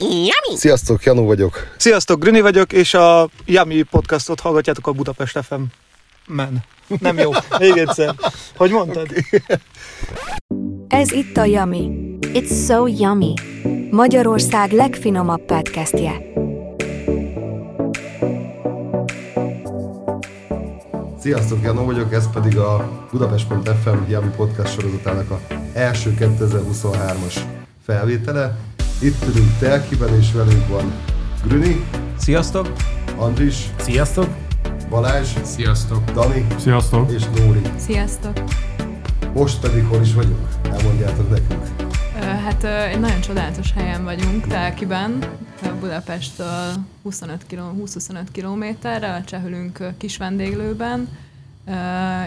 Yummy! Sziasztok, Janó vagyok. Sziasztok, Grüni vagyok, és a Yummy podcastot hallgatjátok a Budapest FM. Men. Nem jó. Még egyszer. Hogy mondtad? Ez itt a Yummy. It's so yummy. Magyarország legfinomabb podcastje. Sziasztok, Janó vagyok, ez pedig a Budapest.fm Yami Podcast sorozatának a első 2023-as felvétele. Itt ülünk Telkiben, és velünk van Grüni, Sziasztok! Andris, Sziasztok! Balázs, Sziasztok! Dani Sziasztok! és Nóri. Sziasztok! Most pedig hol is vagyunk? Elmondjátok nekünk. Hát egy nagyon csodálatos helyen vagyunk, Telkiben, Budapesttől 25 km, 20-25 kilométerre, a Csehülünk kis vendéglőben,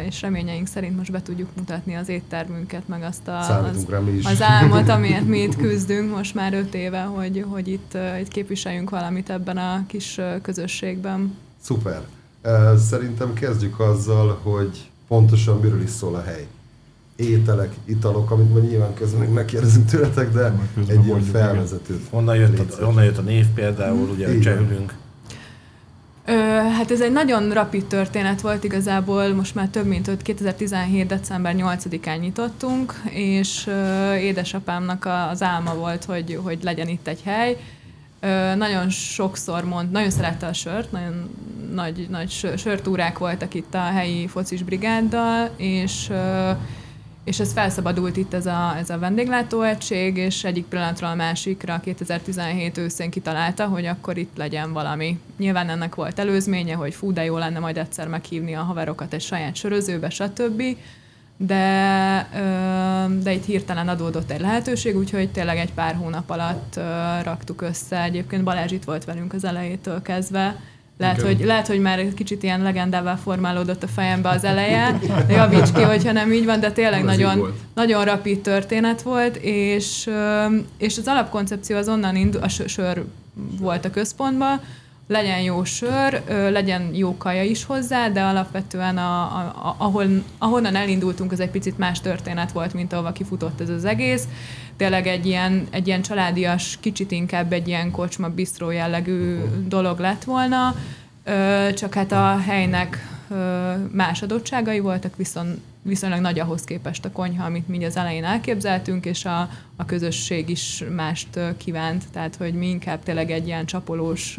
és reményeink szerint most be tudjuk mutatni az éttermünket, meg azt a, az, Számítunk is. az álmot, amiért mi itt küzdünk most már öt éve, hogy, hogy itt, itt képviseljünk valamit ebben a kis közösségben. Szuper. Szerintem kezdjük azzal, hogy pontosan miről is szól a hely. Ételek, italok, amit majd nyilván közben még megkérdezünk tőletek, de egy ilyen felvezetőt. Honnan jött, a, honnan jött a név például, ugye Igen. csehülünk. Ö, hát ez egy nagyon rapid történet volt igazából, most már több mint öt, 2017. december 8-án nyitottunk, és ö, édesapámnak a- az álma volt, hogy, hogy legyen itt egy hely. Ö, nagyon sokszor mond, nagyon szerette a sört, nagyon nagy, nagy sör, sörtúrák voltak itt a helyi focis brigáddal, és ö, és ez felszabadult itt ez a, ez a vendéglátóegység, és egyik pillanatról a másikra 2017 őszén kitalálta, hogy akkor itt legyen valami. Nyilván ennek volt előzménye, hogy fú, de jó lenne majd egyszer meghívni a haverokat egy saját sörözőbe, stb. De, de itt hirtelen adódott egy lehetőség, úgyhogy tényleg egy pár hónap alatt raktuk össze. Egyébként Balázs itt volt velünk az elejétől kezdve, lehet Igen. hogy, lehet, hogy már egy kicsit ilyen legendává formálódott a fejembe az eleje, javíts ki, hogyha nem így van, de tényleg nagyon, nagyon rapid történet volt, és, és az alapkoncepció az onnan indul, a sö- sör volt a központban, legyen jó sör, legyen jó kaja is hozzá, de alapvetően a, a, ahol, ahonnan elindultunk, az egy picit más történet volt, mint ahova kifutott ez az egész. Tényleg egy ilyen, egy ilyen családias, kicsit inkább egy ilyen kocsma, bistró jellegű dolog lett volna, csak hát a helynek más adottságai voltak, viszont viszonylag nagy ahhoz képest a konyha, amit mi az elején elképzeltünk, és a, a közösség is mást kívánt, tehát hogy mi inkább tényleg egy ilyen csapolós,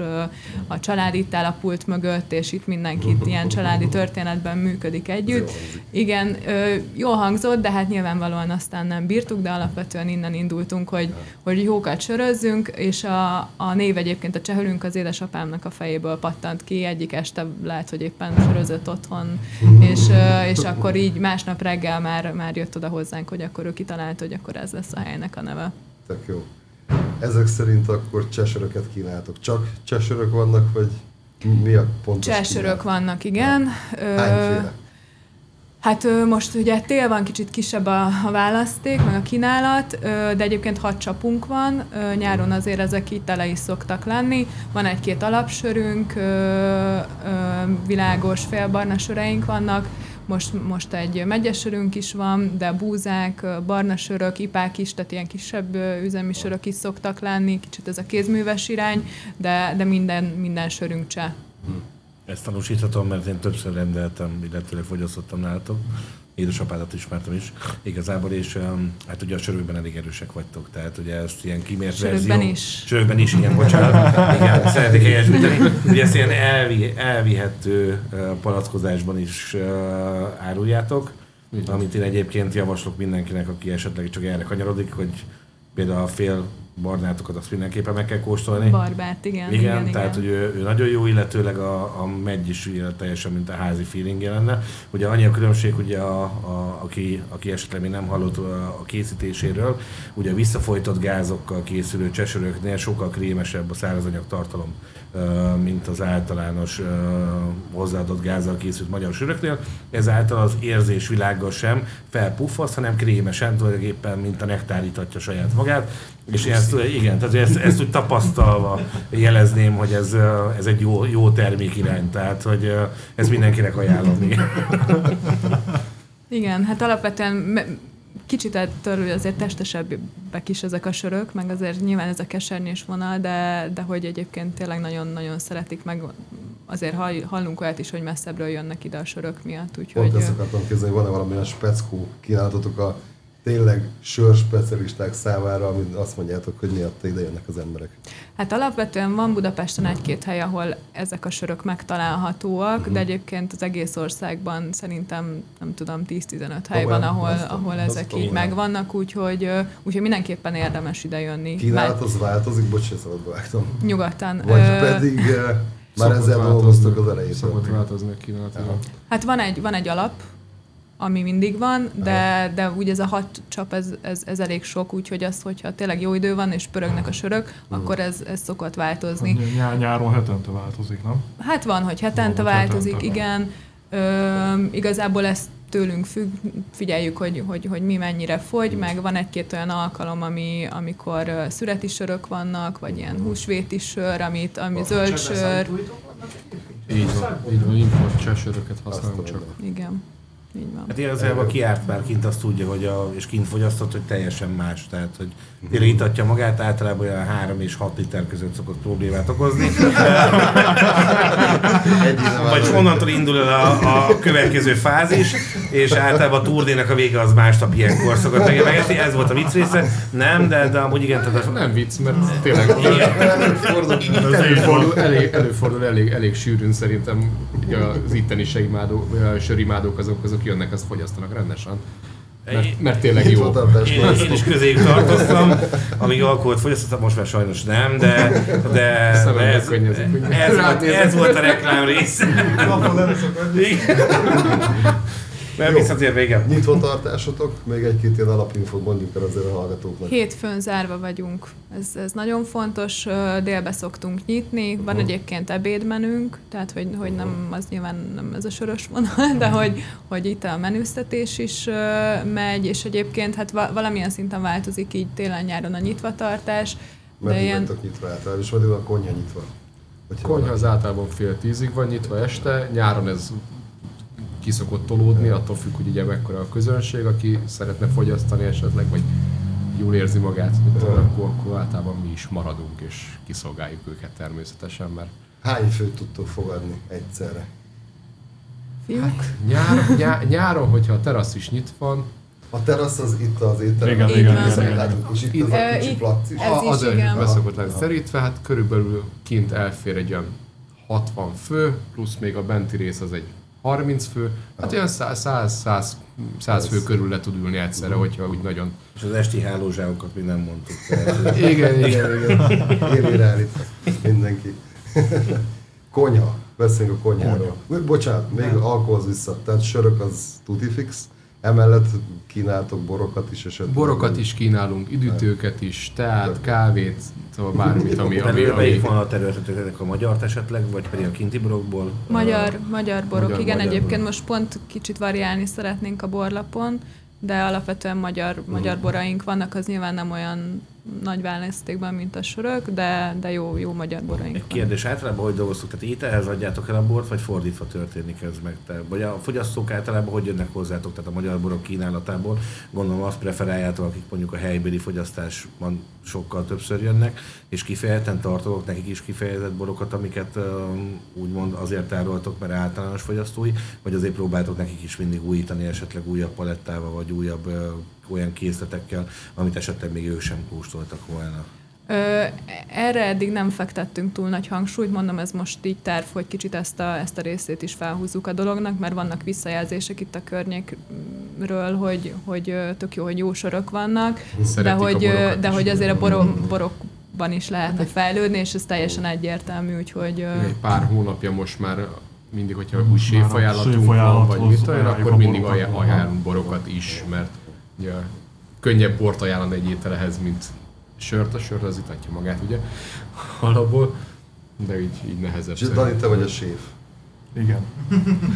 a család itt áll a pult mögött, és itt mindenki itt ilyen családi történetben működik együtt. Igen, ö, jól hangzott, de hát nyilvánvalóan aztán nem bírtuk, de alapvetően innen indultunk, hogy, hogy jókat sörözzünk, és a, a név egyébként a csehülünk az édesapámnak a fejéből pattant ki, egyik este lehet, hogy éppen sörözött otthon, és, és akkor így másnap reggel már, már jött oda hozzánk, hogy akkor ő kitalált, hogy akkor ez lesz a helynek a neve. Tök jó. Ezek szerint akkor csesöröket kínáltok. Csak csesörök vannak, vagy mi a pontos Cselsörök kínálat? vannak, igen. Hányféle? Hát most ugye tél van, kicsit kisebb a, a választék, meg a kínálat, de egyébként hat csapunk van, nyáron azért ezek itt tele is szoktak lenni. Van egy-két alapsörünk, világos félbarna söreink vannak, most, most egy megyes sörünk is van, de búzák, barna sörök, ipák is, tehát ilyen kisebb üzemi sörök is szoktak lenni, kicsit ez a kézműves irány, de, de minden, minden sörünk cseh. Ezt tanúsíthatom, mert én többször rendeltem, illetve fogyasztottam nálatok. Édesapádat ismertem is igazából, és um, hát ugye a sörökben elég erősek vagytok, tehát ugye ezt ilyen kimért Sörökben verzió... is. Sörökben is, igen, bocsánat. Igen, szeretnék helyesbíteni. Ugye ezt ilyen elvi, elvihető uh, palackozásban is uh, áruljátok, amit én egyébként javaslok mindenkinek, aki esetleg csak erre kanyarodik, hogy például a fél barnátokat azt mindenképpen meg kell kóstolni. Barbát, igen. Igen, igen, tehát igen. hogy ő, ő nagyon jó, illetőleg a, a megy is ugye teljesen, mint a házi feeling lenne. Ugye annyi a különbség, ugye a, a, aki, aki esetleg még nem hallott a, a készítéséről, ugye a visszafolytott gázokkal készülő csesöröknél sokkal krémesebb a szárazanyag tartalom, mint az általános hozzáadott gázzal készült magyar söröknél. Ezáltal az érzésvilággal sem felpuffasz, hanem krémesen tulajdonképpen, mint a nektár itatja saját magát. És én ezt, igen, tehát ezt, ezt úgy tapasztalva jelezném, hogy ez, ez egy jó, jó termék irány, tehát hogy ez mindenkinek ajánlom. Igen. Igen, hát alapvetően kicsit ettől azért testesebbek is ezek a sörök, meg azért nyilván ez a kesernyés vonal, de, de hogy egyébként tényleg nagyon-nagyon szeretik, meg. Azért hall, hallunk olyat is, hogy messzebbről jönnek ide a sörök miatt, úgyhogy... Pont ezt akartam kérdezni, hogy van-e valamilyen speckó kínálatotok a tényleg sörspecialisták számára, amit azt mondjátok, hogy miatt ide jönnek az emberek. Hát alapvetően van Budapesten egy-két hely, ahol ezek a sörök megtalálhatóak, uh-huh. de egyébként az egész országban szerintem, nem tudom, 10-15 hely van, ahol, ahol ezek így megvannak, úgyhogy, úgyhogy mindenképpen érdemes ide jönni. Kínálat az változik, bocs, szabadba vágtam. Nyugodtan. Vagy ö... pedig már ezzel dolgoztak az elején. Szokott változni a kínálat. Hát van egy, van egy alap, ami mindig van, de, de úgy ez a hat csap, ez, ez, ez elég sok, úgyhogy az, hogyha tényleg jó idő van, és pörögnek a sörök, mm. akkor ez, ez szokott változni. Ny- nyáron hetente változik, nem? Hát van, hogy hetente van, változik, hetente. igen. Ö, igazából ezt tőlünk függ, figyeljük, hogy, hogy, hogy mi mennyire fogy, meg van egy-két olyan alkalom, ami, amikor szüreti sörök vannak, vagy ilyen húsvéti sör, amit, ami zöld sör. Így van, így van, import csesöröket használunk csak. Igen. Így van. Hát igazából ki járt már kint, azt tudja, hogy a, és kint fogyasztott, hogy teljesen más. Tehát, hogy tényleg itatja magát, általában olyan 3 és 6 liter között szokott problémát okozni. Vagy onnantól indul el a, a következő fázis, és általában a turnének a vége az másnap ilyenkor szokott megesni. Ez volt a vicc része. Nem, de, de amúgy igen. Tehát nem vicc, mert tényleg előfordul, elég, előfordul elég, elég sűrűn szerintem az itteni sörimádók azok, azok jönnek, azt fogyasztanak rendesen. Mert, mert tényleg jó. Én, én is közéjük tartoztam, amíg alkoholt fogyasztottam, most már sajnos nem, de, de ez, ez, ez, ez volt a reklám része. Nem visszatér vége. Nyitva tartásotok, még egy-két ilyen alapinfót mondjuk el azért a hallgatóknak. Hétfőn zárva vagyunk, ez, ez nagyon fontos, délbe szoktunk nyitni, van uh-huh. egyébként ebédmenünk, tehát hogy, hogy nem, az nyilván nem ez a sörös vonal, de hogy, hogy itt a menüztetés is megy, és egyébként hát valamilyen szinten változik így télen-nyáron a nyitvatartás. Mert de ilyen... nyitva általában, és vagy a konyha nyitva? Konyha az általában fél tízig van nyitva este, nyáron ez ki szokott tolódni, attól függ, hogy ugye mekkora a közönség, aki szeretne fogyasztani esetleg, vagy jól érzi magát, akkor, akkor általában mi is maradunk, és kiszolgáljuk őket természetesen, mert... Hány főt tudtok fogadni egyszerre? Hát, nyár, nyár, nyáron, hogyha a terasz is nyit van, a terasz az itt az étterem. Igen, igen, igen, igen, igen. És itt az a kicsi placi. Ez az is, igen. beszokott lenni szerítve, hát körülbelül kint elfér egy olyan 60 fő, plusz még a benti rész az egy 30 fő, hát olyan 100, 100, fő körül le tud ülni egyszerre, hogyha úgy nagyon... És az esti hálózsákokat még nem mondtuk. igen, igen, igen. Élére itt mindenki. Konyha. Beszéljünk a konyháról. Bocsánat, még alkoholhoz vissza. Tehát sörök az tuti fix. Emellett kínáltok borokat is esetleg? Borokat is kínálunk, üdítőket is, teát, kávét, szóval bármit, ami... ami, ami melyik van a területetek a magyar esetleg, vagy pedig a kinti borokból? Magyar, magyar borok, magyar, igen, magyar egyébként borok. most pont kicsit variálni szeretnénk a borlapon, de alapvetően magyar, magyar boraink vannak, az nyilván nem olyan nagy választékban, mint a sörök, de, de jó, jó magyar boraink Egy kérdés, általában hogy dolgoztok? Tehát ételhez adjátok el a bort, vagy fordítva történik ez meg? Te, vagy a fogyasztók általában hogy jönnek hozzátok, tehát a magyar borok kínálatából? Gondolom azt preferáljátok, akik mondjuk a helybéli fogyasztásban sokkal többször jönnek, és kifejezetten tartolok nekik is kifejezett borokat, amiket um, úgymond azért árultok, mert általános fogyasztói, vagy azért próbáltok nekik is mindig újítani esetleg újabb palettával, vagy újabb uh, olyan készletekkel, amit esetleg még ők sem kóstoltak volna? Ö, erre eddig nem fektettünk túl nagy hangsúlyt, mondom, ez most így terv, hogy kicsit ezt a, ezt a részét is felhúzzuk a dolognak, mert vannak visszajelzések itt a környékről, hogy, hogy tök jó, hogy jó sorok vannak, de hogy, de hogy azért a borok, borokban is lehetne fejlődni, és ez teljesen egyértelmű, úgyhogy... Egy pár hónapja most már mindig, hogyha új séfajánlatunk van, vagy mit olyan, akkor mindig ajánlunk borokat is, mert ugye, könnyebb bort ajánlani egy ételehez, mint sört. A sört az itatja magát, ugye, alapból, de így, így nehezebb. És Dani, te vagy a séf. Igen.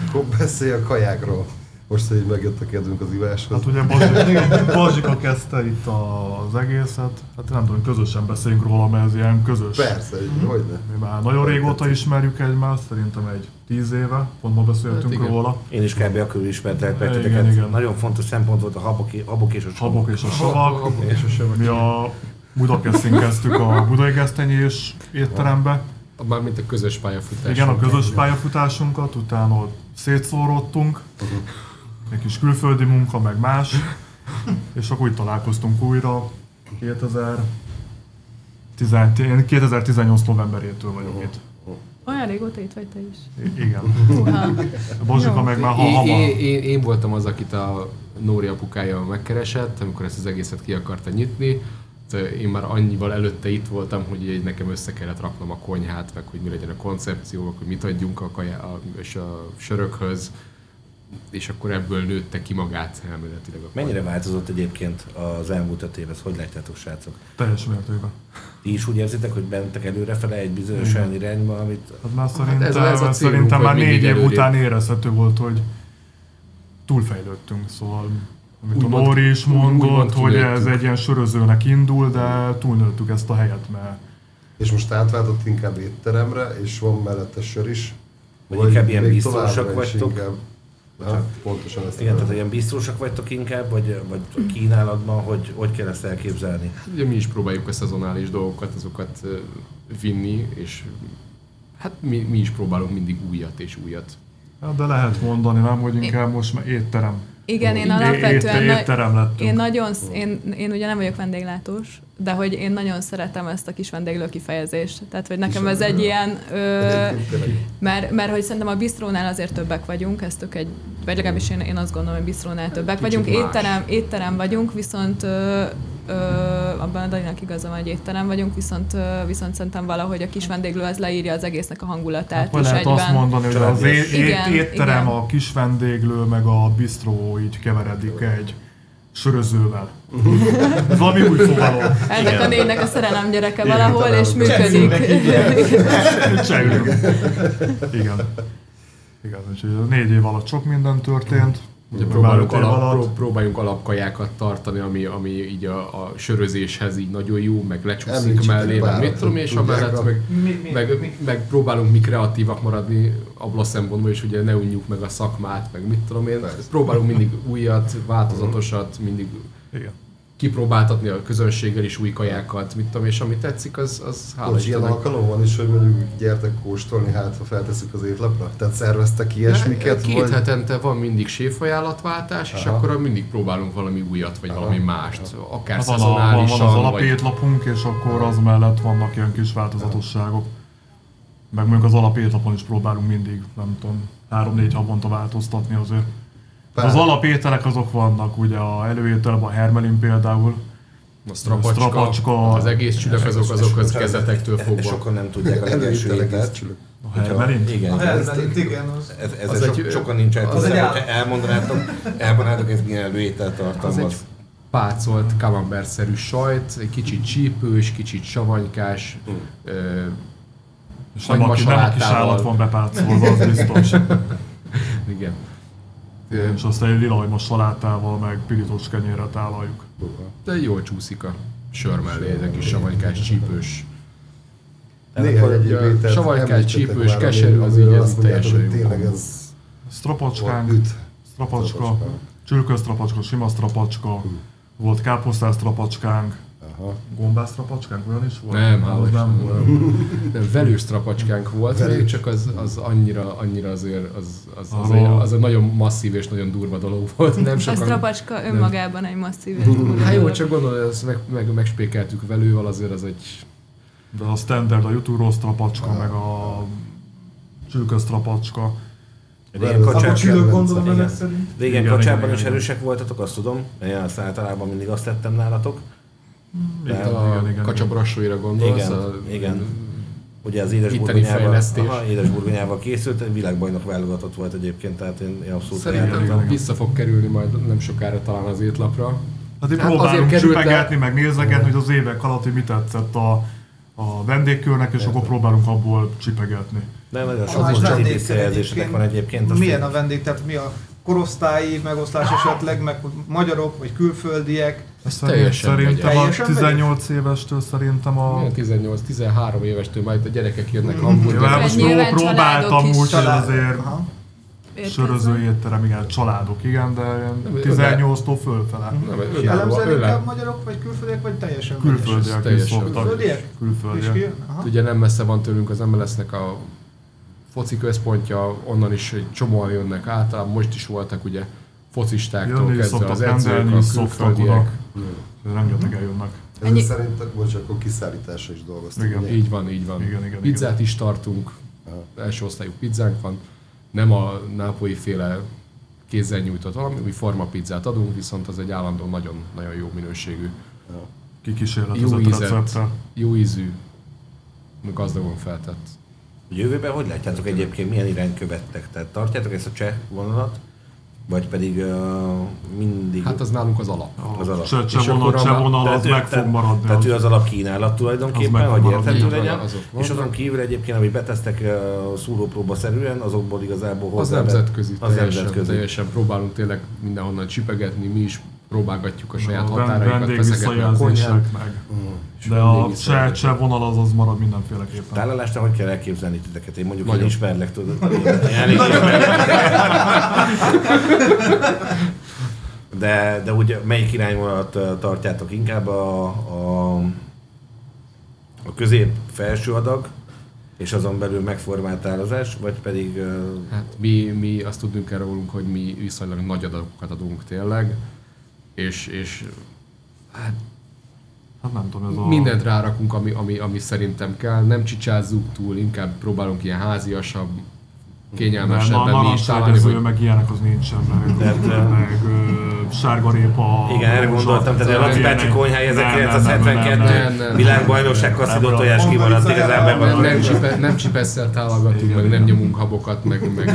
Akkor beszélj a kajákról. Most, hogy megjött a kedvünk az iváshoz. Hát ugye Bazsika, Bazsika kezdte itt az egészet, hát nem tudom, közösen beszéljünk róla, mert ez ilyen közös. Persze, hogy hogyne. Mi már nagyon régóta ismerjük egymást, szerintem egy tíz éve, pont ma beszéltünk Hát igen. róla. Én is kb. akkor ismertelek meg Igen, igen. Nagyon fontos szempont volt a habok, habok és a csomag. Habok és a savak. És a savak. Mi a Budakeszin kezdtük a Budai Gesztenyés étterembe. Mármint a közös pályafutás. Igen, a közös pályafutásunkat, utána szétszóródtunk, egy kis külföldi munka, meg más, és akkor úgy találkoztunk újra 2000 én 2018 novemberétől vagyok itt. Olyan régóta itt vagy te is. I- igen. Uha. A Bazsika meg már hamar. én, én, én, voltam az, akit a Nóri apukája megkeresett, amikor ezt az egészet ki akarta nyitni. Hát, Én már annyival előtte itt voltam, hogy így nekem össze kellett raknom a konyhát, meg hogy mi legyen a koncepció, hogy mit adjunk a, kajá, a, és a sörökhöz, és akkor ebből nőtte ki magát elméletileg a Mennyire változott egyébként az elmúlt öt év, ezt hogy látjátok, srácok? Teljes mértékben. Ti is úgy érzitek, hogy bentek előrefele egy bizonyos olyan irányba, amit Hát már szerintem, ez a- ez a célunk, szerintem már négy év előrébb. után érezhető volt, hogy túlfejlődtünk, szóval amit a Úgymond- Nóri is mondott, hogy ez egy ilyen sörözőnek indul, de túlnőttük ezt a helyet, mert És most átváltott inkább étteremre, és van mellette sör is. Vagy inkább ilyen biztosak vagytok? Inkább, ha, pontosan ezt igen, tehát ilyen biztosak vagytok inkább, vagy, vagy a kínálatban, hogy, hogy kell ezt elképzelni? Ugye mi is próbáljuk a szezonális dolgokat, azokat vinni, és hát mi, mi is próbálunk mindig újat és újat. Hát de lehet mondani, nem, hogy inkább most már étterem. Igen, én É- alapvetően... étterem lettünk. Én nagyon, én, én ugye nem vagyok vendéglátós, de hogy én nagyon szeretem ezt a kis vendéglő kifejezést. Tehát, hogy nekem ez egy ilyen, ö, mert, mert hogy szerintem a bistrónál azért többek vagyunk, ez tök egy, vagy legalábbis én, én azt gondolom, hogy bistrónál többek Kicsit vagyunk, más. étterem, étterem vagyunk, viszont ö, ö, abban a Daninak igaza van, hogy étterem vagyunk, viszont, ö, viszont szerintem valahogy a kis vendéglő az leírja az egésznek a hangulatát Akkor is lehet egyben. azt mondani, hogy az é- Igen, étterem, igen. a kis vendéglő, meg a bistró így keveredik egy sörözővel. Ez valami új fogalom. Ennek a négynek a szerelem gyereke Igen, valahol, talán és működik. Csengünk. Igen. Igen, úgyhogy négy év alatt sok minden történt. Ugye próbálunk, alap, alatt. pró, próbáljunk alapkajákat tartani, ami, ami így a, a sörözéshez így nagyon jó, meg lecsúszik mellé, meg mit tudom, és amellett a- meg, meg, mi? meg, próbálunk mi kreatívak maradni abból a szempontból is, ugye ne unjuk meg a szakmát, meg mit tudom én. Persze. Próbálunk mindig újat, változatosat, mindig Igen. kipróbáltatni a közönséggel is új kajákat, mit tudom, és ami tetszik, az, az hála Bocs, ilyen alkalom van is, hogy mondjuk gyertek kóstolni, hát ha feltesszük az étlapra? Tehát szerveztek ilyesmiket? Két vagy... hetente van mindig séfajánlatváltás, és akkor mindig próbálunk valami újat, vagy Aha. valami mást. Akár Hát a, van, van az szezonálisan, vagy... alapétlapunk, és akkor az mellett vannak ilyen kis változatosságok. Meg mondjuk az alapétlapon is próbálunk mindig, nem tudom, három-négy havonta változtatni azért. Pár- Az alapételek azok vannak, ugye a előételben a hermelin például, A strapacska, strapacska. az egész csülök, azok, azok az kezetektől fogva. sokan nem tudják a legelső ételt. a hermelin. Igen, A hermelint, igen, az. Ez, ez Az egy- sokan nincsen. az Az egy elmondanátok, elmondanátok, ez milyen előételt Az egy tartalmaz. pácolt camembert-szerű sajt, egy kicsit csípős, kicsit savanykás, ö, És nem a, ki- nem a kis állat van bepácolva, az biztos. igen. És aztán egy lilajmos salátával, meg pirítós kenyérre tálaljuk. De jól csúszik a sör mellé, ez egy kis savanykás, csípős. Savanykány, említsetek csípős, keserű, az így ez teljesen Tényleg ez Strapacskánk, strapacska, Strapacska. csülköstrapacska, sima strapacska, volt káposztás strapacskánk, Aha. gombász strapacskánk, olyan is volt? Nem, hála az nem volt. Nem, velős strapacskánk volt Velős. még, csak az, az annyira, annyira azért, az, az, az, egy, az egy nagyon masszív és nagyon durva dolog volt. Nem A sokan... strapacska önmagában egy masszív és durva Hát jó, csak gondolod, ezt meg, meg, megspékeltük velővel, azért az egy... De a standard, a jutúró strapacska, meg a Velő- gondolom Igen. ezek szerint. régen Igen, kacsában igen, is erősek voltatok, azt tudom. Én azt általában mindig azt tettem nálatok. Igen, a igen, igen, kacsabrassóira gondolsz? Igen, a, igen. Ugye az édes Itteni burgonyával, fejlesztés. aha, édes burgonyával készült, világbajnok válogatott volt egyébként, tehát én, én abszolút Szerintem igen. vissza fog kerülni majd nem sokára talán az étlapra. Hát Hát próbálunk azért került, de- csipegetni, meg nézegetni, hogy az évek alatt hogy mi tetszett a, a vendégkörnek, és akkor próbálunk abból csipegetni. De nagyon Az sok visszajelzésetek van egyébként. Milyen a vendég, tehát mi a korosztályi megoszlás esetleg, meg hogy magyarok vagy külföldiek. Szerint, Teljesen szerintem a Teljesen 18 évestől szerintem a... Milyen 18-13 évestől majd a gyerekek jönnek hamburger. Nyilván most pró- próbáltam úgy, hogy azért Aha. söröző étterem, igen, családok, igen, de Nem, ilyen 18-tól fölfele. Nem, Jellemzően inkább magyarok vagy külföldiek, vagy teljesen? Külföldiek is teljesen. szoktak. Külföldiek? És Külföldiek. Ugye nem messze van tőlünk az MLS-nek a foci központja, onnan is egy csomóan jönnek általában, most is voltak ugye focistáktól Jönni kezdve az edzők, a szoktak oda. Külföldiek. Rengetegen jönnek. Ezek Ennyi- szerintem, bocs, akkor kiszállításra is dolgoztak. Igen. ugye? Így van, így van. Igen, igen, Pizzát is tartunk, első osztályú pizzánk van, nem a nápolyi féle kézzel nyújtott valami, mi forma pizzát adunk, viszont az egy állandó nagyon, nagyon jó minőségű, jó Kikísérletezett ízett, recepttel. jó ízű, gazdagon feltett. Jövőben hogy látjátok egyébként, milyen irányt követtek? Tehát tartjátok ezt a cseh vonalat, vagy pedig uh, mindig Hát az nálunk az alap. az alap? Cseh akkor vonal, cseh vonal, az meg fog maradni. Tehát az- ő az alapkínálat Az tulajdonképpen, meg hogy érthető legyen. azok és azon kívül egyébként, amit betesztek uh, szúrópróba szerűen, azokból igazából Az hozzá nemzetközi, az teljesen, nemzetközi. teljesen próbálunk tényleg mindenhonnan csipegetni, mi is próbálgatjuk a saját a vend- határaikat, feszegetni a meg. és De a cseh, cseh vonal az az marad mindenféleképpen. Tálalásra hogy kell elképzelni titeket? Én mondjuk, hogy Nagyon. ismerlek, tudod. Elég. De, de úgy melyik irányvonalat tartjátok inkább a, a, a közép-felső adag, és azon belül megformált árazás, vagy pedig Hát mi, mi azt tudnunk rólunk, hogy mi viszonylag nagy adagokat adunk tényleg, és, és hát Hát nem tudom, ez a... mindent rárakunk, ami, ami, ami szerintem kell, nem csicsázzuk túl, inkább próbálunk ilyen háziasabb, kényelmesebben mi is találni, hogy meg ilyenek az nincsen, meg, Tehát, ö, meg ö, sárgarépa. igen, erre gondoltam, tehát a Laci bácsi konyhája Nem, nem, nem, 1972 nem, nem. világbajnokság kasszidó tojás kimaradt igazából. nem, nem, csipe, nem csipesszel tálogatunk, meg nem nyomunk habokat, meg, meg,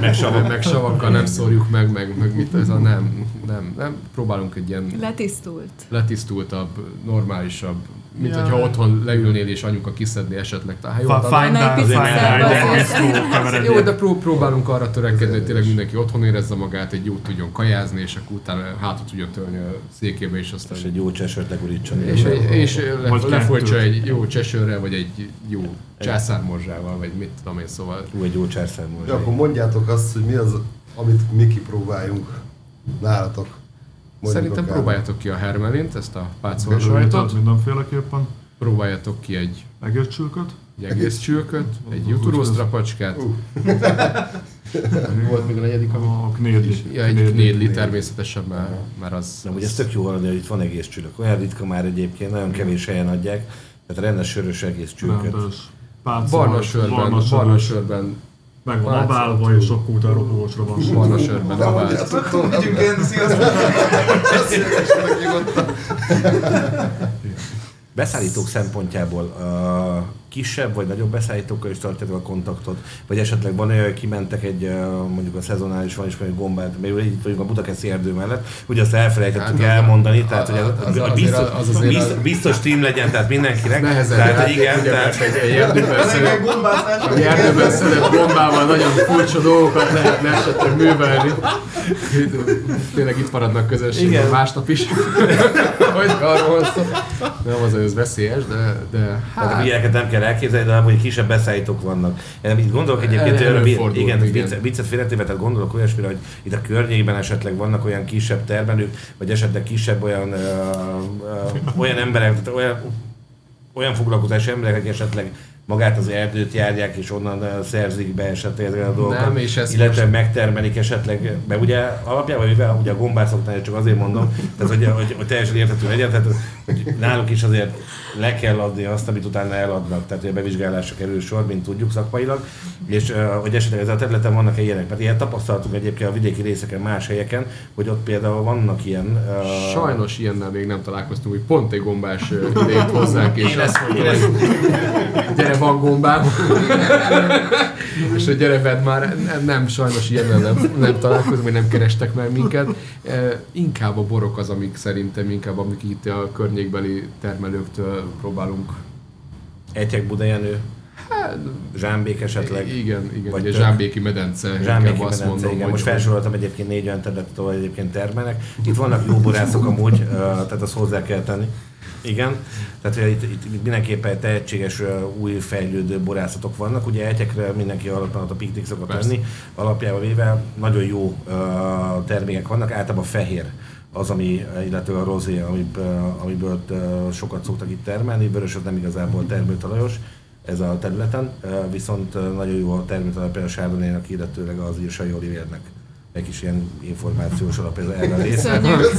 Meg savak. meg savakkal nem szórjuk meg, meg, meg mit ez a nem, nem, nem, próbálunk egy ilyen Letisztult. letisztultabb, normálisabb, mint Ja. hogyha otthon leülnél és anyuka kiszedni esetleg. Tehát, jó, azért. bistro keveredés. jó, de pró- próbálunk arra törekedni, hogy tényleg mindenki otthon érezze magát, egy jót tudjon kajázni, és akkor utána hátra tudjon törni a székébe, és aztán És egy jó csesört legurítson. és, egy- és lefolytsa egy jó csesőrrel, vagy egy jó császármorzsával, vagy mit tudom én, szóval Hú, egy jó császármózsai. Ja, akkor mondjátok azt, hogy mi az, amit mi kipróbáljunk nálatok. Mondjuk Szerintem akár. próbáljátok ki a hermelint, ezt a Bővított sajtot, mindenféleképpen. próbáljátok ki egy, Egész csülköt. egy egész csülköt, egy juturósztrapacskát, volt még a negyedik, ami A knédli. Ja, egy knédli természetesen, mert, mert az... Na, ugye ez tök jó hallani, hogy itt van egész csülök. Olyan ritka már egyébként, nagyon kevés helyen adják. Tehát rendes sörös egész csülköt. Rendes. Pácolt, Barna sörben, barna sörben, Meg van pácolt, abálva, és akkor utána ropogósra van sor. barna sörben De abált. mondjátok tovább. Vigyünk én, sziasztok! Nyugodtan. Beszállítók szempontjából uh, kisebb vagy nagyobb beszállítókkal is tartjátok a kontaktot? Vagy esetleg van olyan, kimentek egy mondjuk a szezonális van is mondjuk gombát, mert itt vagyunk a Budakeszi erdő mellett, ugye azt elfelejtettük Hát az- elmondani, tehát hogy az- az, az az, biztos, az azért- biztos, biztos team legyen, tehát mindenkinek. Nehezebb tehát, játék, igen, ugye, tehát, egy, erdőben szedett, bombával nagyon furcsa dolgokat lehetne esetleg művelni. Tényleg itt maradnak közösségben másnap is, hogy arról szó. Nem az, hogy ez veszélyes, de, de Hát, hát, ilyeneket nem kell elképzelni, de hogy kisebb beszállítók vannak. Én itt gondolok egyébként, El- igen, igen. vicc- viccet félretéve, tehát gondolok olyasmire, hogy itt a környékben esetleg vannak olyan kisebb termelők, vagy esetleg kisebb olyan, ö, ö, olyan emberek, tehát olyan, olyan foglalkozási emberek, akik esetleg magát az erdőt járják, és onnan szerzik be esetleg a dolgokat. Nem, és ezt illetve most- megtermelik esetleg, mert ugye alapjában, mivel ugye a gombászoknál csak azért mondom, tehát hogy, hogy, hogy teljesen érthető legyen, tehát náluk is azért le kell adni azt, amit utána eladnak, tehát hogy a bevizsgálásra kerül sor, mint tudjuk szakmailag, és hogy esetleg ezen a területen vannak-e ilyenek, mert ilyen tapasztalatunk egyébként a vidéki részeken, más helyeken, hogy ott például vannak ilyen... Uh, Sajnos ilyennel még nem találkoztunk, hogy pont egy gombás idejét hozzák, és Én ezt- mondja, gyere van gombám, és hogy gyere vedd már, nem, nem sajnos ilyennel nem, nem találkozunk, vagy nem kerestek meg minket. Inkább a borok az, amik szerintem inkább, amik itt a környékbeli termelőktől próbálunk. Egyek Budajenő. Zsámbék esetleg. Igen, igen, Vagy ugye. Zsámbéki medence, Zsámbéki medence, mondom, igen. Most felsoroltam egyébként négy olyan területet, ahol egyébként termelnek. Itt vannak jó borászok amúgy, tehát azt hozzá kell tenni. Igen, tehát hogy itt, itt mindenképpen tehetséges, új fejlődő borászatok vannak. Ugye egyekre mindenki alapban a piknik szokott lenni. Alapjában véve nagyon jó ö, termékek vannak, általában fehér az, ami, illetve a rozé, amiből, amiből sokat szoktak itt termelni, vörös az nem igazából termőtalajos ez a területen, viszont nagyon jó a termőtalaj például a Chardonnay-nak, illetőleg az írsai Olivérnek. Egy kis ilyen információs alap ez erre a. Köszönjük.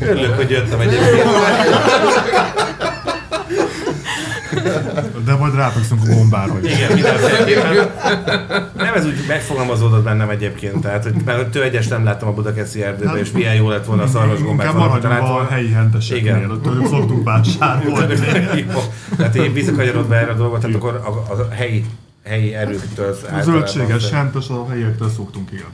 Örülök, hogy jöttem egyébként. De majd rátökszünk a bombára. hogy- Igen, mindenféleképpen. Nem ez úgy megfogalmazódott bennem egyébként, tehát hogy mert hogy tőegyes nem láttam a budakeszi erdőben, és milyen jó lett volna a szarvasgombát maradjunk a helyi henteseknél, Igen. tőlük szoktunk vásárolni. Tehát én visszakanyarodva erre a dolgot, tehát akkor a, a helyi, helyi erőktől zöldséges hentes a helyiektől szoktunk, igen.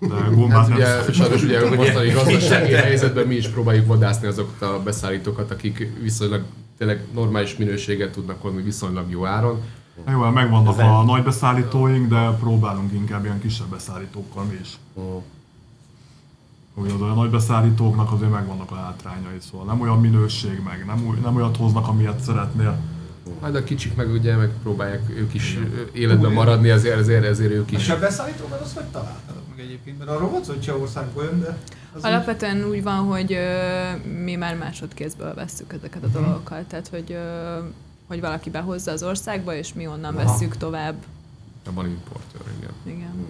De gombát Hát nem ugye, szoktunk. sajnos ugye a mostani gazdasági helyzetben mi is próbáljuk vadászni azokat a beszállítókat, akik viszonylag tényleg normális minőséget tudnak hozni viszonylag jó áron. Na Jó, hát megvannak a nagy beszállítóink, de próbálunk inkább ilyen kisebb beszállítókkal mi is. Hogy az a nagy beszállítóknak azért megvannak a hátrányai, szóval nem olyan minőség meg, nem, nem olyat hoznak, amilyet szeretnél. Majd a kicsik meg ugye megpróbálják ők is életben maradni, ezért, ezért, ezért ők És is. a beszállítóban azt hogy találtátok meg egyébként? Mert szó, hogy Csehországból jön, de... Az Alapvetően úgy van, hogy ö, mi már másodkézből vesszük ezeket a dolgokat, tehát hogy, ö, hogy valaki behozza az országba, és mi onnan Aha. vesszük tovább. Van importőr, igen. Igen.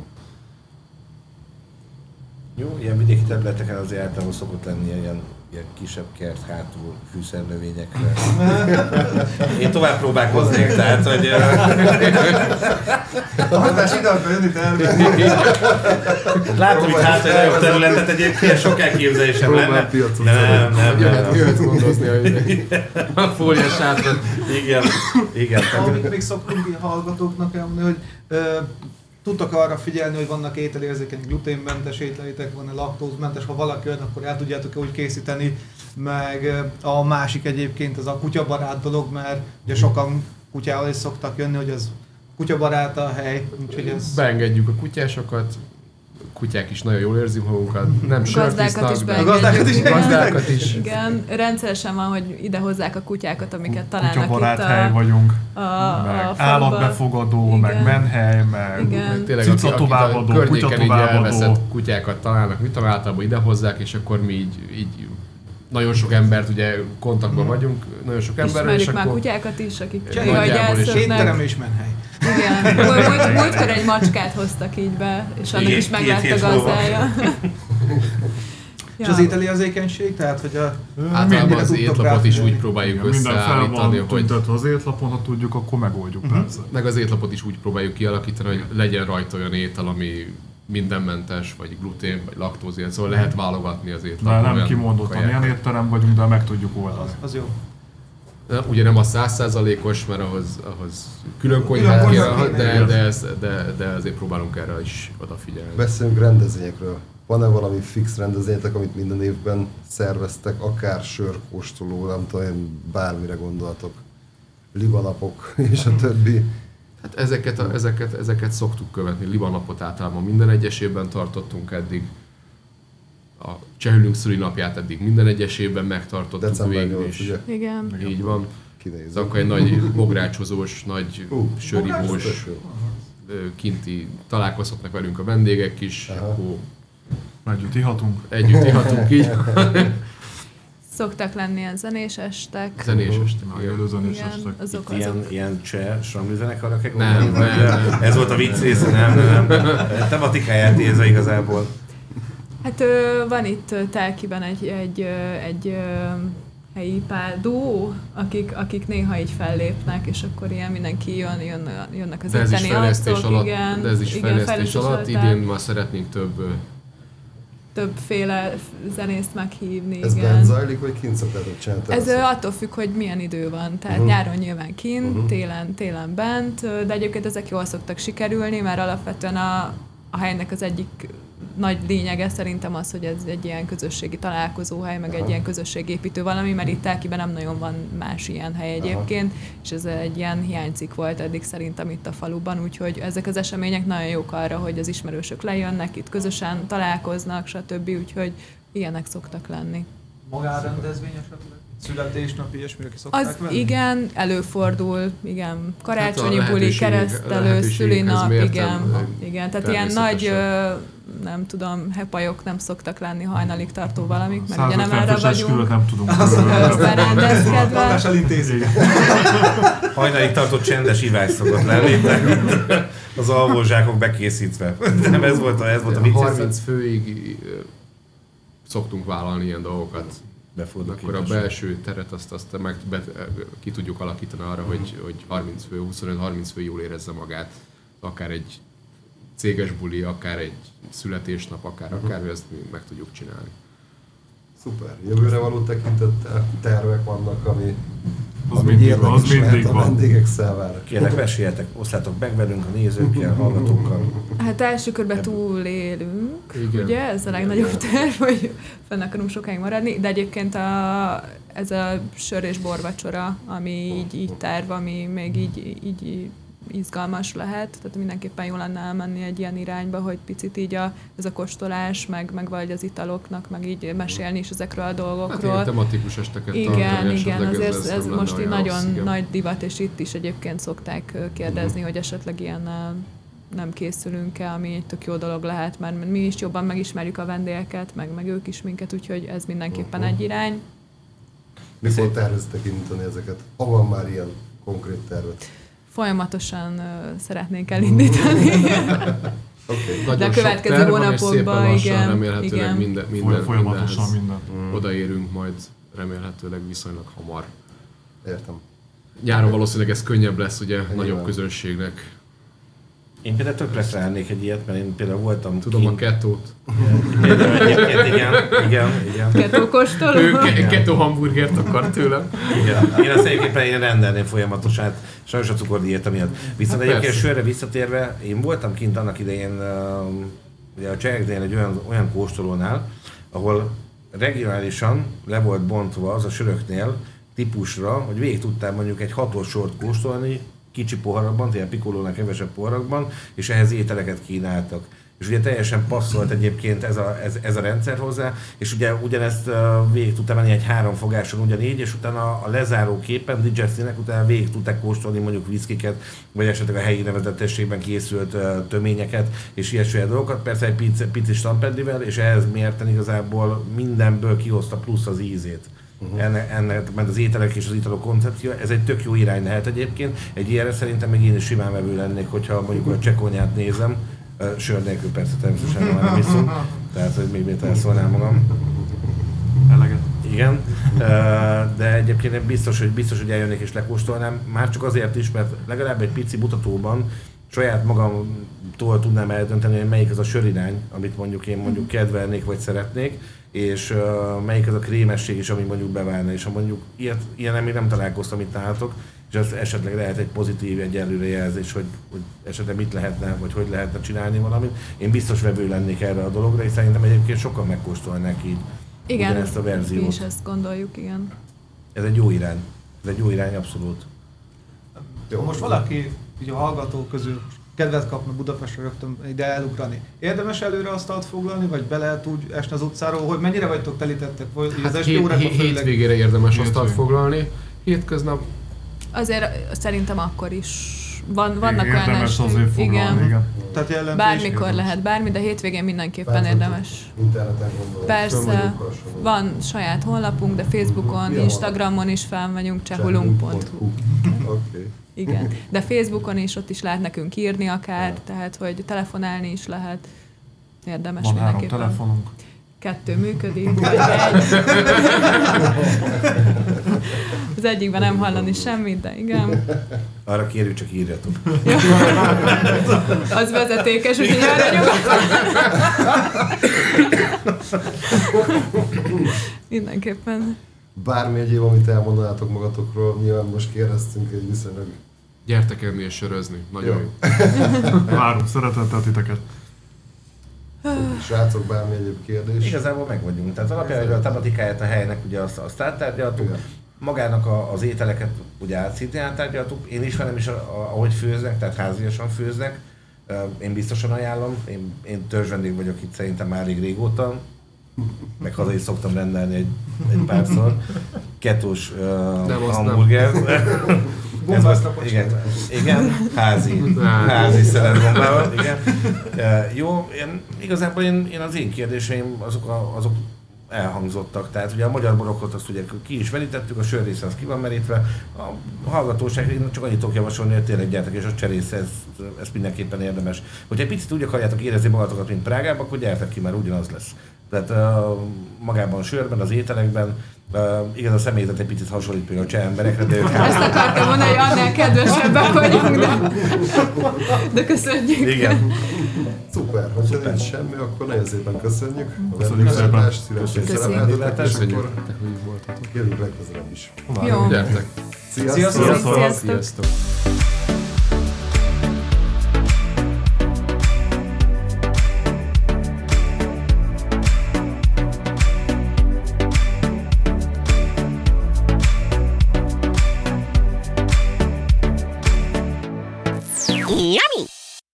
Jó, ilyen vidéki területeken azért általában szokott lenni ilyen, ilyen kisebb kert hátul fűszernövényekre. Én tovább próbálkoznék, tehát, hogy ide akar jönni terve. látom itt egy nagyobb területet, egyébként sok elképzelésem lenne. De nem, nem, nem, Jöhet, nem. jöhet gondozni a, a fóliás sátrat. Igen, igen. Amit még szoktunk hallgatóknak elmondani, hogy tudtak arra figyelni, hogy vannak ételérzékeny, gluténmentes ételeitek, van-e laktózmentes, ha valaki jön, akkor el tudjátok úgy készíteni, meg a másik egyébként az a kutyabarát dolog, mert ugye sokan kutyával is szoktak jönni, hogy az kutyabarát a hely, úgyhogy ez... Beengedjük a kutyásokat, a kutyák is nagyon jól érzik magukat, nem Gazdákat is de A gazdákat is gazdákat is. Igen, rendszeresen van, hogy ide hozzák a kutyákat, amiket találnak Kutyabarát itt hely a, vagyunk, a, a meg faluban. állatbefogadó, meg Igen. menhely, meg Igen. Tényleg, Cica a továbbadó, kutya továbbadó. elveszett kutyákat találnak, mit általában ide hozzák, és akkor mi így, így nagyon sok embert, ugye kontaktban vagyunk, nagyon sok emberrel, és Ismerjük már akkor kutyákat is, akik így nagyjából is. Étterem és menhely. Igen, Múlt- múlt- múltkor egy macskát hoztak így be, és annak Igen, is meg lett két a gazdája. És az ételi érzékenység, tehát hogy a... általában az étlapot is úgy próbáljuk Igen, minden fel összeállítani, van hogy tüntetve az étlapon, ha tudjuk, akkor megoldjuk Mhm. persze. meg az étlapot is úgy próbáljuk kialakítani, hogy legyen rajta olyan étel, ami mindenmentes, vagy glutén, vagy laktóz, ilyen, szóval lehet válogatni az étlapon. nem olyan kimondottan ilyen étterem vagyunk, de meg tudjuk oldani. Az jó. Ugye nem a százszázalékos, mert ahhoz, ahhoz külön konyhát kell, de, de, ez, de, de azért próbálunk erre is odafigyelni. Beszéljünk rendezvényekről. Van-e valami fix rendezvényetek, amit minden évben szerveztek, akár sörkóstoló, nem tudom, bármire gondoltok. Libanapok és a többi. Hát ezeket, a, ezeket, ezeket szoktuk követni. Libanapot általában minden egyes évben tartottunk eddig. A Csehülünk szülinapját eddig minden egyes évben megtartottuk December végül 8, is. ugye? Igen. Így van. Ez Kinézem. akkor egy nagy mográcsozós, nagy jó. ö, kinti találkozhatnak velünk a vendégek is, Aha. akkor Együtt ihatunk. együtt ihatunk így. Szoktak lenni ilyen zenés estek. Zenés este. Nagy igen. előzőn is Igen, estek. azok, Ilyen, azok. ilyen cseh sramli zenekarra kell Nem, gondolni? nem, Vagy, nem. Ez volt a vicc része, nem, nem. nem. Tematikáját nézve igazából. Hát ö, van itt Telkiben egy, egy, egy ö, helyi pár duó, akik, akik néha így fellépnek, és akkor ilyen mindenki jön, jön jönnek az De ez is itteni fejlesztés arcok, alatt, igen, de ez is igen, fejlesztés alatt. tehát Idén már szeretnénk több többféle zenészt meghívni, Ez igen. bent zajlik, vagy kint szoktátok csinálni? Ez ö, attól függ, hogy milyen idő van. Tehát Mhm. nyáron nyilván kint, Mhm. télen, télen bent, de egyébként ezek jól szoktak sikerülni, mert alapvetően a, a helynek az egyik nagy lényege szerintem az, hogy ez egy ilyen közösségi találkozóhely, meg egy ilyen közösségépítő valami, mert itt Telkiben nem nagyon van más ilyen hely egyébként, és ez egy ilyen hiánycik volt eddig szerintem itt a faluban, úgyhogy ezek az események nagyon jók arra, hogy az ismerősök lejönnek, itt közösen találkoznak, stb. Úgyhogy ilyenek szoktak lenni. Magárendezvény esetleg? Születésnapi, ilyesmire ki szokták Az venni? igen, előfordul, igen, karácsonyi Hát buli, keresztelő, szülinap, igen, igen, tehát ilyen nagy, nem tudom, hepajok nem szoktak lenni hajnalig tartó valamik, mert ugye 150 nem erre vagyunk. nem tudunk. Tartás elintézik. Hajnalig tartott csendes ivás szokott lenni, az alvózsákok bekészítve. Nem ez volt a, ez volt a vicces. 30 főig szoktunk vállalni ilyen dolgokat. Befordul Akkor a belső teret azt, azt meg be, ki tudjuk alakítani arra, hogy, hogy 30 fő, 25-30 fő jól érezze magát. Akár egy céges buli, akár egy születésnap, akár akár, ezt mi meg tudjuk csinálni. Szuper. Jövőre való tekintettel tervek vannak, ami, Az ami mindig az lehet mindig a van. vendégek számára. Kérlek, meséljetek, osztátok meg velünk a nézőkkel, hallgatókkal. Hát első körben túlélünk, Igen. ugye, ez a legnagyobb terv, hogy fenn akarunk sokáig maradni, de egyébként a, ez a sör és borvacsora, ami így, így terv, ami még így, így izgalmas lehet, tehát mindenképpen jó lenne elmenni egy ilyen irányba, hogy picit így a, ez a kóstolás, meg, meg vagy az italoknak, meg így mesélni is ezekről a Hát dolgokról. ilyen tematikus esteket Igen, tartani, igen, azért ez, ez most így nagyon rossz, igen. nagy divat, és itt is egyébként szokták kérdezni, hogy esetleg ilyen nem készülünk-e, ami egy tök jó dolog lehet, mert mi is jobban megismerjük a vendégeket, meg, meg ők is minket, úgyhogy ez mindenképpen egy irány. Mikor tervezitek indítani ezeket? Ha van már ilyen konkrét tervet? Folyamatosan szeretnénk elindítani. Nagyon De a következő van, hónapokban, igen, remélhetőleg igen. minden, minden, Folyamatosan mindenhez minden. odaérünk majd remélhetőleg viszonylag hamar. Értem. Nyáron valószínűleg ez könnyebb lesz ugye Nyilván. nagyobb közönségnek. Én például tökre szeretnék egy ilyet, mert én például voltam Tudom a kint. kettót. Például egyébként, igen, igen, igen. Ketókóstoló. Ő ke- kettó hamburgert akar tőlem. Igen. Én azt egyébként én rendelném folyamatosan, hát sajnos a cukordiéta miatt. Viszont Hát egyébként sörre visszatérve, én voltam kint annak idején um, ugye a Cseheknél egy olyan, olyan kóstolónál, ahol regionálisan le volt bontva az a söröknél típusra, hogy végig tudtál mondjuk egy hatos sort kóstolni, kicsi poharakban, tehát pikolónál kevesebb poharakban, és ehhez ételeket kínáltak. És ugye teljesen passzolt egyébként ez a, ez, ez a rendszer hozzá, és ugye ugyanezt végig tudtam menni egy három fogáson ugyanígy, és utána a lezáró képen digestinek utána végig tudták kóstolni mondjuk viszkiket, vagy esetleg a helyi nevezetességben készült uh, töményeket, és ilyesféle dolgokat, persze egy pici, pici stampedlivel, és ehhez mérten igazából mindenből kihozta plusz az ízét. Uh-huh. Ennek, ennek, mert az ételek és az italok koncepció, ez egy tök jó irány lehet egyébként. Egy ilyenre szerintem még én is simán vevő lennék, hogyha mondjuk a csekonyát nézem, Ö, sör nélkül persze természetesen már nem iszunk, tehát hogy még miért elszólnám magam. Eleget. Igen, de egyébként én biztos, hogy biztos, hogy eljönnék és lekóstolnám, már csak azért is, mert legalább egy pici mutatóban saját magamtól tudnám eldönteni, hogy melyik az a sörirány, amit mondjuk én mondjuk kedvelnék vagy szeretnék, és uh, melyik az a krémesség is, ami mondjuk beválna, és ha mondjuk ilyet, ilyen még nem találkoztam itt nálatok, és az esetleg lehet egy pozitív, egy előrejelzés, hogy, hogy esetleg mit lehetne, vagy hogy lehetne csinálni valamit. Én biztos vevő lennék erre a dologra, és szerintem egyébként sokan megkóstolnák így Igen, ugyanezt a verziót. is ezt gondoljuk, igen. Ez egy jó irány. Ez egy jó irány, abszolút. Jó, most valaki így a hallgatók közül kedvet kapna Budapestre rögtön ide elugrani. Érdemes előre asztalt foglalni, vagy be lehet úgy esni az utcáról, hogy mennyire vagytok telítettek? Vagy az Hát esti hét, órákban hét, főleg- hétvégére érdemes asztalt Hétvégén. foglalni. Hétköznap Azért szerintem akkor is van, vannak olyan Érdemes esték- azért foglalni, igen. igen. Tehát jellemző Bármikor is- lehet bármi, de hétvégén mindenképpen Persze, érdemes. Interneten gondolom. Persze, vagyunk van saját honlapunk, de Facebookon, Instagramon is felmegyünk, csehulunk.hu. Oké. Igen, de Facebookon is, ott is lehet nekünk írni akár, tehát hogy telefonálni is lehet. Érdemes Van három mindenképpen. telefonunk. Kettő működik, vagy egy. Az egyikben nem hallani semmit, de igen. Arra kérjük, csak írjatok. Jó. Az vezetékes, úgyhogy arra nyugodtan. Mindenképpen. Bármi egyéb, amit elmondanátok magatokról, nyilván most kérdeztünk egy viszonylag gyertek enni és sörözni. Nagyon Jó. Várunk szeretettel titeket. Srácok, bármi egyéb kérdés? Igazából meg vagyunk. Tehát alapjában a tematikáját a helynek ugye azt, azt áttárgyaltuk. Magának a, az ételeket ugye szintén áttárgyaltuk. Én ismerem is, a, a, ahogy főznek, tehát háziasan főznek. Én biztosan ajánlom. Én, én törzsvendég vagyok itt szerintem már elég régóta. Meg haza is szoktam rendelni egy, egy párszor. Ketós uh, Nem, hamburger. Bombáztak a igen, igen, házi, Házi. házi szeletbombával, igen. E, jó, én, igazából én, én az én kérdéseim azok, a, azok elhangzottak. Tehát ugye a magyar borokat azt ugye ki is verítettük, a sör része az ki van merítve. A hallgatóság, én csak annyit tudok javasolni, hogy tényleg gyertek, és a cserész, ez, ez mindenképpen érdemes. Hogyha egy picit úgy akarjátok érezni magatokat, mint Prágában, akkor gyertek ki, mert ugyanaz lesz. Tehát uh, magában a sörben, az ételekben, uh, igaz a személyzet egy picit hasonlít például a cseh emberekre, de ők Ezt akartam mondani, hogy annál kedvesebbek vagyunk, de, de köszönjük. Igen. Szuper, hogyha nincs semmi, akkor nagyon szépen köszönjük Köszönjük vendéglátást, szívesen Köszönjük jövünk legközelebb is. Jó. Gyertek! Sziasztok! Sziasztok! Sziasztok. Sziasztok!